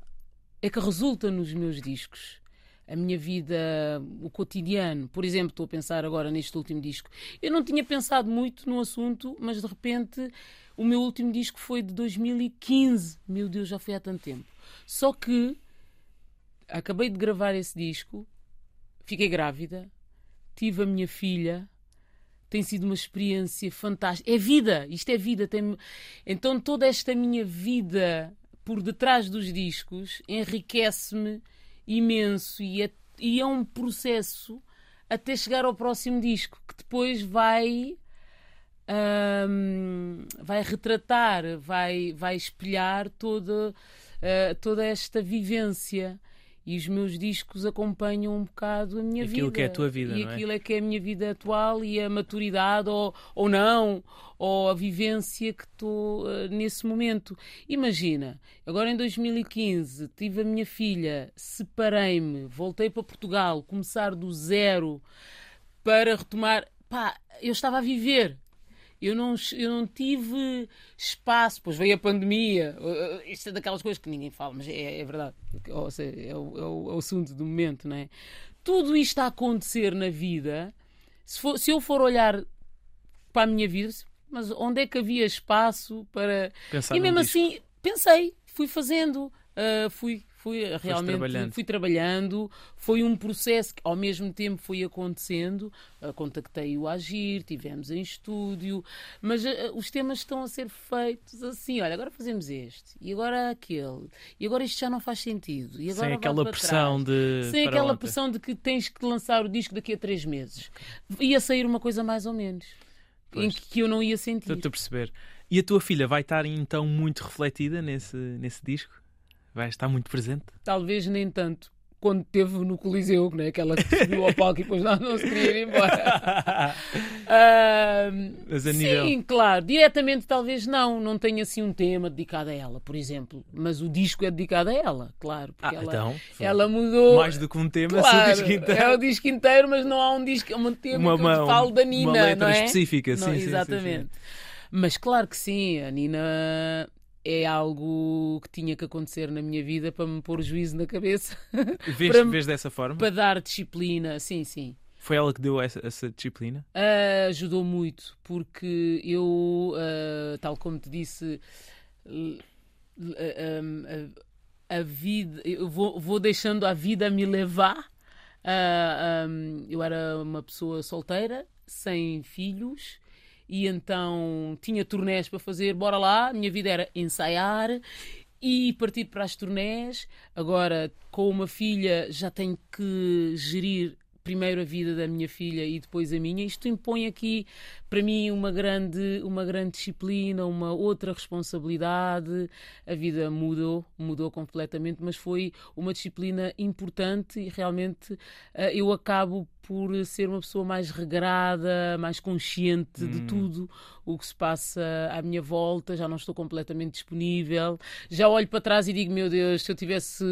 é que resulta nos meus discos a minha vida, o cotidiano. Por exemplo, estou a pensar agora neste último disco. Eu não tinha pensado muito no assunto, mas de repente o meu último disco foi de 2015. Meu Deus, já foi há tanto tempo. Só que acabei de gravar esse disco, fiquei grávida, tive a minha filha. Tem sido uma experiência fantástica. É vida, isto é vida. Tem... Então, toda esta minha vida por detrás dos discos enriquece-me imenso e é, e é um processo até chegar ao próximo disco que depois vai um, vai retratar, vai, vai espelhar toda, uh, toda esta vivência. E os meus discos acompanham um bocado a minha aquilo vida. Aquilo que é a tua vida, E não é? aquilo é? é que é a minha vida atual e a maturidade, ou, ou não, ou a vivência que estou uh, nesse momento. Imagina, agora em 2015 tive a minha filha, separei-me, voltei para Portugal, começar do zero para retomar. Pá, eu estava a viver, eu não, eu não tive espaço, pois veio a pandemia, isto é daquelas coisas que ninguém fala, mas é, é verdade, Ou seja, é, o, é, o, é, o, assunto do momento, não é? Tudo isto a acontecer na vida, se, for, se eu for olhar para a minha vida, mas onde é que havia espaço para. Pensar e mesmo assim, pensei, fui fazendo, uh, fui fui realmente trabalhando. fui trabalhando. Foi um processo que ao mesmo tempo foi acontecendo. Uh, contactei o Agir tivemos em estúdio. Mas uh, os temas estão a ser feitos assim. Olha agora fazemos este. E agora aquele. E agora isto já não faz sentido. E agora sem aquela pressão trás. de sem aquela ontem. pressão de que tens que lançar o disco daqui a três meses. Ia sair uma coisa mais ou menos. Pois. em que, que eu não ia sentir. Estou a perceber. E a tua filha vai estar então muito refletida nesse, nesse disco? Vai estar muito presente? Talvez nem tanto. Quando teve no Coliseu, né? aquela que subiu ao palco e depois não, não se queria ir embora. uh, Mas a sim, nível... claro. Diretamente talvez não. Não tenha assim um tema dedicado a ela, por exemplo. Mas o disco é dedicado a ela, claro. Porque ah, ela, então, ela mudou. Mais do que um tema, claro, o disco inteiro. É o disco inteiro, mas não há um disco, um tema uma, que eu falo da Nina. Uma letra não é? específica, sim, não, sim, Exatamente. Sim, sim. Mas claro que sim, a Nina é algo que tinha que acontecer na minha vida para me pôr o juízo na cabeça. Vês, para, vês dessa forma? Para dar disciplina, sim, sim. Foi ela que deu essa, essa disciplina? Uh, ajudou muito, porque eu, uh, tal como te disse, uh, a vida, eu vou, vou, deixando a vida me levar. Um, eu era uma pessoa solteira, sem filhos, e então tinha turnés para fazer, bora lá, a minha vida era ensaiar e partir para as turnés. Agora, com uma filha, já tenho que gerir primeiro a vida da minha filha e depois a minha. Isto impõe aqui para mim uma grande, uma grande disciplina, uma outra responsabilidade. A vida mudou, mudou completamente, mas foi uma disciplina importante e realmente uh, eu acabo por ser uma pessoa mais regrada, mais consciente hum. de tudo o que se passa à minha volta, já não estou completamente disponível. Já olho para trás e digo, meu Deus, se eu tivesse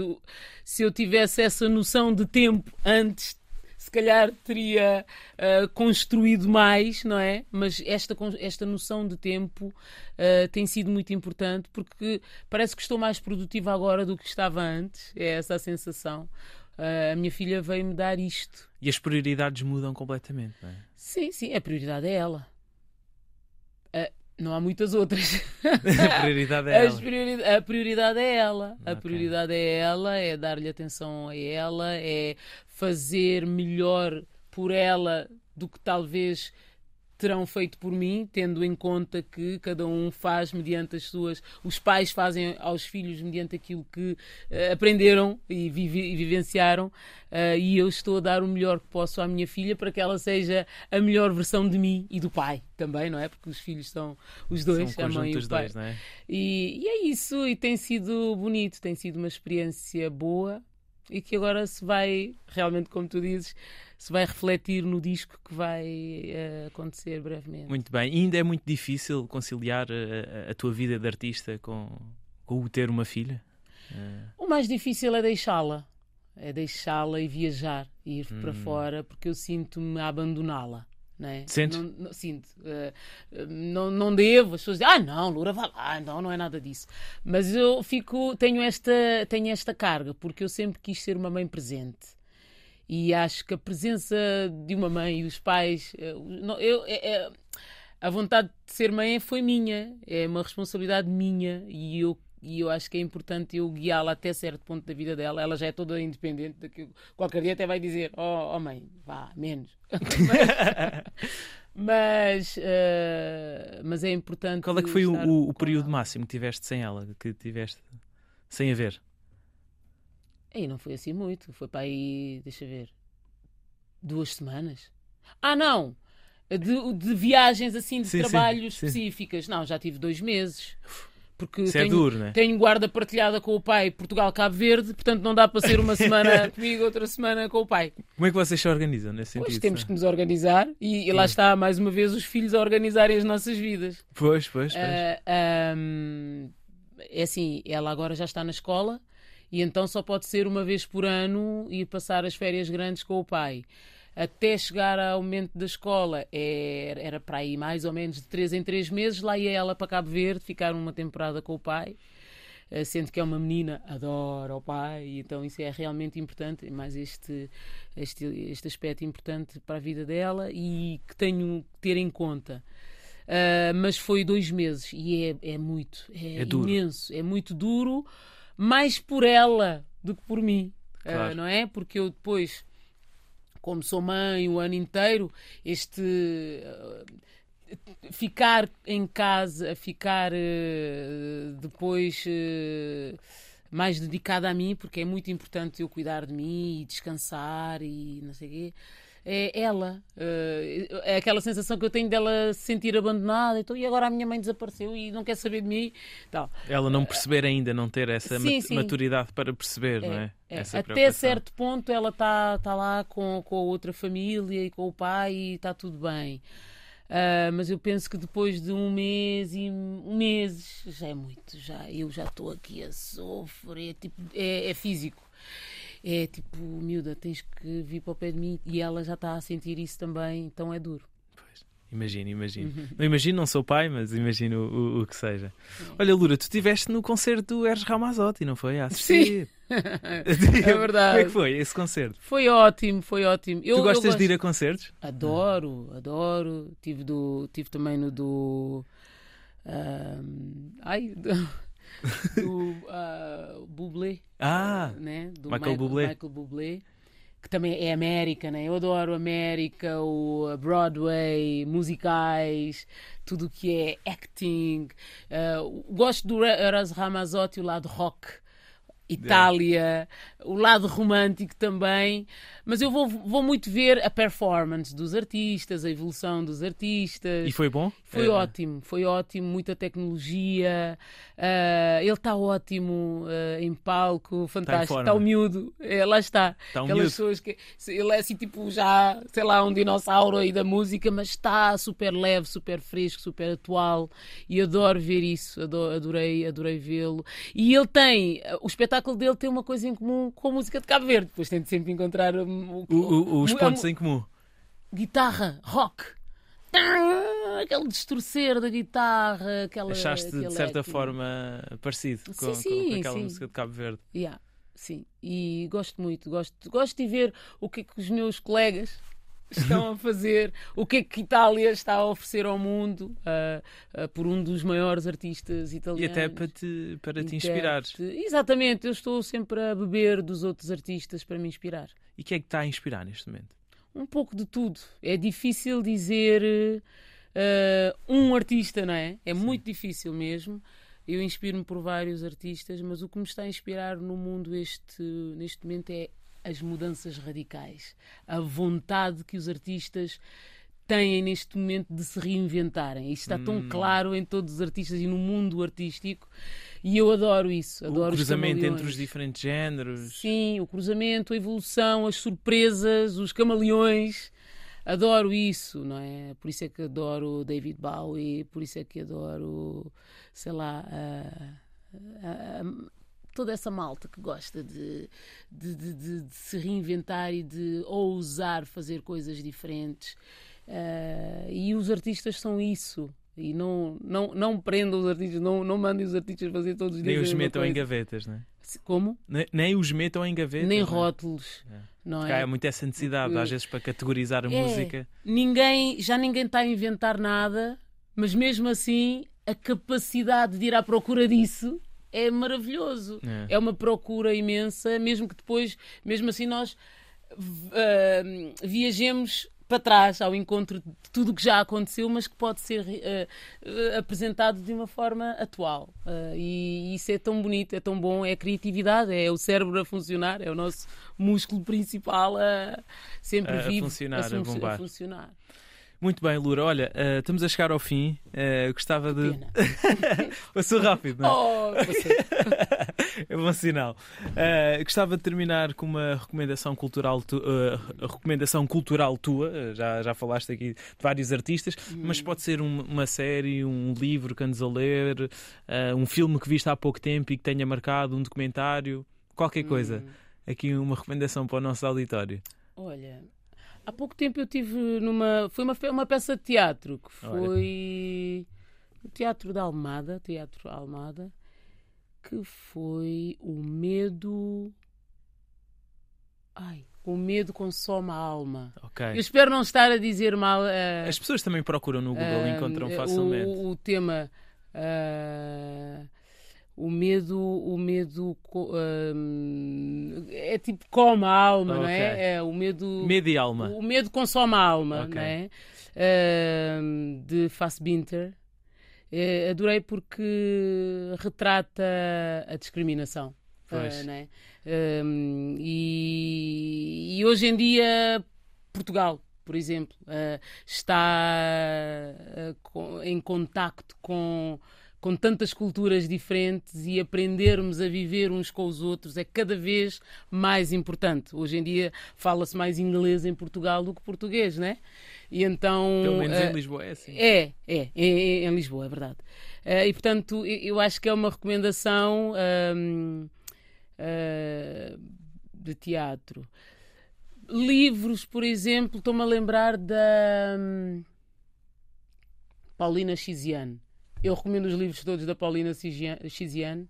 se eu tivesse essa noção de tempo antes se calhar teria uh, construído mais, não é? Mas esta, esta noção de tempo uh, tem sido muito importante porque parece que estou mais produtiva agora do que estava antes. É essa a sensação. Uh, a minha filha veio-me dar isto. E as prioridades mudam completamente, não é? Sim, sim, a prioridade é ela. Não há muitas outras. a prioridade é ela. Priori... A prioridade é ela. Okay. A prioridade é ela, é dar-lhe atenção a ela, é fazer melhor por ela do que talvez terão feito por mim, tendo em conta que cada um faz mediante as suas. Os pais fazem aos filhos mediante aquilo que uh, aprenderam e, vive, e vivenciaram, uh, e eu estou a dar o melhor que posso à minha filha para que ela seja a melhor versão de mim e do pai também, não é? Porque os filhos são os dois, são a mãe e o pai. Dois, é? e, e é isso, e tem sido bonito, tem sido uma experiência boa e que agora se vai, realmente, como tu dizes, se vai refletir no disco que vai uh, acontecer brevemente. Muito bem. E ainda é muito difícil conciliar a, eh, a tua vida de artista com, com o ter uma filha? Uh... O mais difícil é deixá-la. É deixá-la e viajar, ir hum. para fora, porque eu sinto-me a abandoná-la. Não é? Não, não, sinto. Uh, não, não devo. As pessoas dizem, ah, não, Lura, vá lá. Não, não é nada disso. Mas eu fico, tenho esta, tenho esta carga, porque eu sempre quis ser uma mãe presente. E acho que a presença de uma mãe e os pais. Eh, eu, é, é, a vontade de ser mãe foi minha, é uma responsabilidade minha e eu e eu acho que é importante eu guiá-la até certo ponto da vida dela. Ela já é toda independente. Daquilo. Qualquer dia até vai dizer: Oh, oh mãe, vá, menos. mas, uh, mas é importante. Qual é que foi o, o período ela. máximo que tiveste sem ela? Que tiveste sem a ver? Aí não foi assim muito. Foi para aí, deixa ver, duas semanas. Ah, não! De, de viagens assim, de sim, trabalho sim, específicas. Sim. Não, já tive dois meses. Porque Isso tenho, é duro, né? tenho guarda partilhada com o pai Portugal-Cabo Verde, portanto não dá para ser uma semana comigo, outra semana com o pai. Como é que vocês se organizam nesse sentido? Pois temos que nos organizar e, e lá está, mais uma vez, os filhos a organizarem as nossas vidas. Pois, pois, pois. Uh, um, é assim, ela agora já está na escola e então só pode ser uma vez por ano e passar as férias grandes com o pai. Até chegar ao momento da escola era, era para aí mais ou menos de 3 em 3 meses. Lá ia ela para Cabo Verde ficar uma temporada com o pai eh, sendo que é uma menina, adora o pai, então isso é realmente importante, mais este, este, este aspecto importante para a vida dela e que tenho que ter em conta. Uh, mas foi dois meses e é, é muito, é, é imenso, é muito duro mais por ela do que por mim, eh, claro. uh, não é? Porque eu depois, como sou mãe o ano inteiro, este. Uh, ficar em casa, ficar uh, depois mais dedicada a mim, porque é muito importante eu cuidar de mim e descansar e não sei o quê é ela. Uh, é aquela sensação que eu tenho dela se sentir abandonada. Então, e agora a minha mãe desapareceu e não quer saber de mim. Tal. Ela não perceber ainda, não ter essa sim, sim. maturidade para perceber, é, não é? é. Até certo ponto ela está tá lá com, com a outra família e com o pai e está tudo bem. Uh, mas eu penso que depois de um mês e um mês já é muito, já eu já estou aqui a sofrer, tipo, é, é físico é tipo, miúda, tens que vir para o pé de mim e ela já está a sentir isso também, então é duro. Pois, imagino, imagino. Uhum. Não imagino, não sou pai, mas imagino o, o, o que seja. Olha, Lura, tu estiveste no concerto do Eres Ramazotti, não foi? Sim. é verdade. Como é que foi esse concerto? Foi ótimo, foi ótimo. Eu, tu gostas gosto... de ir a concertos? Adoro, adoro. Tive, do, tive também no do. Um, ai, do uh, Bublé. Ah, né? do Michael, Michael Bublé. Michael Bublé que também é América, né? Eu adoro América, o Broadway, musicais, tudo o que é acting. Uh, gosto do Eras Ramazzotti, o lado rock. Itália, o lado romântico também, mas eu vou, vou muito ver a performance dos artistas, a evolução dos artistas. E foi bom? Foi é. ótimo, foi ótimo, muita tecnologia. Uh, ele está ótimo uh, em palco, fantástico. Está, tá o miúdo, é, lá está. Tá um Aquelas pessoas que ele é assim, tipo, já, sei lá, um dinossauro aí da música, mas está super leve, super fresco, super atual. E adoro ver isso, adorei, adorei vê-lo. E ele tem, o espetáculo dele tem uma coisa em comum com a música de Cabo Verde, depois tento sempre encontrar o, o, os pontos em comum. Guitarra, rock. Aquele distorcer da guitarra, aquela. Achaste de certa forma parecido com, sim, sim, com aquela sim. música de Cabo Verde. Yeah, sim, e gosto muito, gosto, gosto de ver o que é que os meus colegas estão a fazer, o que é que Itália está a oferecer ao mundo uh, uh, por um dos maiores artistas italianos. E até para te, para te inspirar. Exatamente, eu estou sempre a beber dos outros artistas para me inspirar. E o que é que está a inspirar neste momento? Um pouco de tudo. É difícil dizer uh, um artista, não é? É Sim. muito difícil mesmo. Eu inspiro-me por vários artistas, mas o que me está a inspirar no mundo este, neste momento é as mudanças radicais, a vontade que os artistas têm neste momento de se reinventarem. Isto está hum. tão claro em todos os artistas e no mundo artístico. E eu adoro isso. Adoro o cruzamento entre os diferentes géneros. Sim, o cruzamento, a evolução, as surpresas, os camaleões. Adoro isso, não é? Por isso é que adoro David Bowie, por isso é que adoro, sei lá, toda essa malta que gosta de, de, de, de, se reinventar e de ousar fazer coisas diferentes. Uh, e os artistas são isso. E não, não, não prendam os artistas, não, não mandem os artistas fazer todos os dias. Nem os metam em gavetas, não é? Como? Nem, nem os metam em gavetas. Nem é? rótulos. É. Não é? há muito essa necessidade, às vezes, para categorizar a é. música. Ninguém, já ninguém está a inventar nada, mas mesmo assim a capacidade de ir à procura disso é maravilhoso. É, é uma procura imensa, mesmo que depois, mesmo assim, nós uh, viajemos para trás ao encontro de tudo o que já aconteceu, mas que pode ser uh, apresentado de uma forma atual. Uh, e isso é tão bonito, é tão bom, é a criatividade, é o cérebro a funcionar, é o nosso músculo principal a sempre a vivo, funcionar, a, a, a funcionar. Muito bem, Lura. Olha, uh, estamos a chegar ao fim. Uh, gostava de. Passou rápido, não é? Oh, é bom sinal. Uh, gostava de terminar com uma recomendação cultural, tu... recomendação cultural tua. Já, já falaste aqui de vários artistas, hum. mas pode ser um, uma série, um livro que andes a ler, um filme que viste há pouco tempo e que tenha marcado, um documentário, qualquer coisa. Hum. Aqui uma recomendação para o nosso auditório. Olha, Há pouco tempo eu tive numa. Foi uma, uma peça de teatro que foi. o Teatro da Almada, Teatro Almada, que foi o medo. Ai, o medo consome a alma. Okay. Eu espero não estar a dizer mal. Uh, As pessoas também procuram no Google e uh, encontram facilmente. O, o tema. Uh, o medo, o medo um, é tipo come a alma, okay. não é? é? O medo. Medo e alma. O medo consome a alma, okay. não é? Um, de Fassbinder. É, adorei porque retrata a discriminação. Pois. Uh, é? Um, e, e, hoje em dia, Portugal, por exemplo, uh, está uh, com, em contacto com com tantas culturas diferentes e aprendermos a viver uns com os outros é cada vez mais importante. Hoje em dia fala-se mais inglês em Portugal do que português, né? E então. Pelo menos uh, em Lisboa é assim. É, é, é, é em Lisboa, é verdade. Uh, e portanto, eu acho que é uma recomendação uh, de teatro. Livros, por exemplo, estou-me a lembrar da um, Paulina Chiziane eu recomendo os livros todos da Paulina Xiziane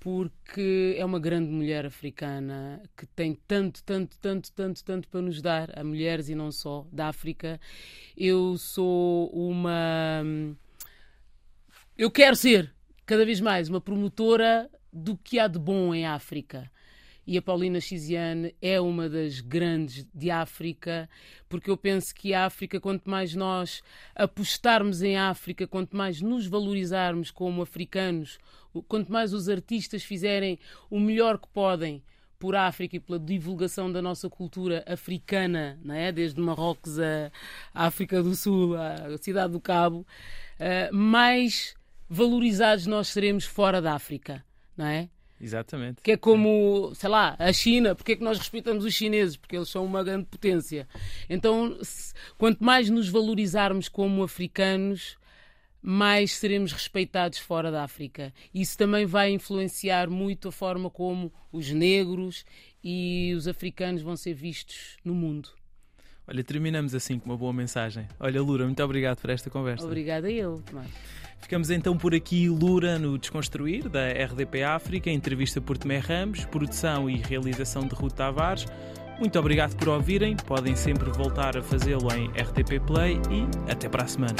porque é uma grande mulher africana que tem tanto, tanto, tanto, tanto, tanto para nos dar a mulheres e não só da África. Eu sou uma. Eu quero ser cada vez mais uma promotora do que há de bom em África e a Paulina Xiziane é uma das grandes de África, porque eu penso que a África, quanto mais nós apostarmos em África, quanto mais nos valorizarmos como africanos, quanto mais os artistas fizerem o melhor que podem por África e pela divulgação da nossa cultura africana, não é? desde Marrocos a África do Sul, a Cidade do Cabo, uh, mais valorizados nós seremos fora da África, não é? Exatamente. Que é como, sei lá, a China. Porque é que nós respeitamos os chineses? Porque eles são uma grande potência. Então, se, quanto mais nos valorizarmos como africanos, mais seremos respeitados fora da África. Isso também vai influenciar muito a forma como os negros e os africanos vão ser vistos no mundo. Olha, terminamos assim com uma boa mensagem. Olha, Lura, muito obrigado por esta conversa. Obrigada eu, Tomás. Ficamos então por aqui, Lura, no Desconstruir, da RDP África, entrevista por Tomé Ramos, produção e realização de Ruth Tavares. Muito obrigado por ouvirem, podem sempre voltar a fazê-lo em RTP Play e até para a semana.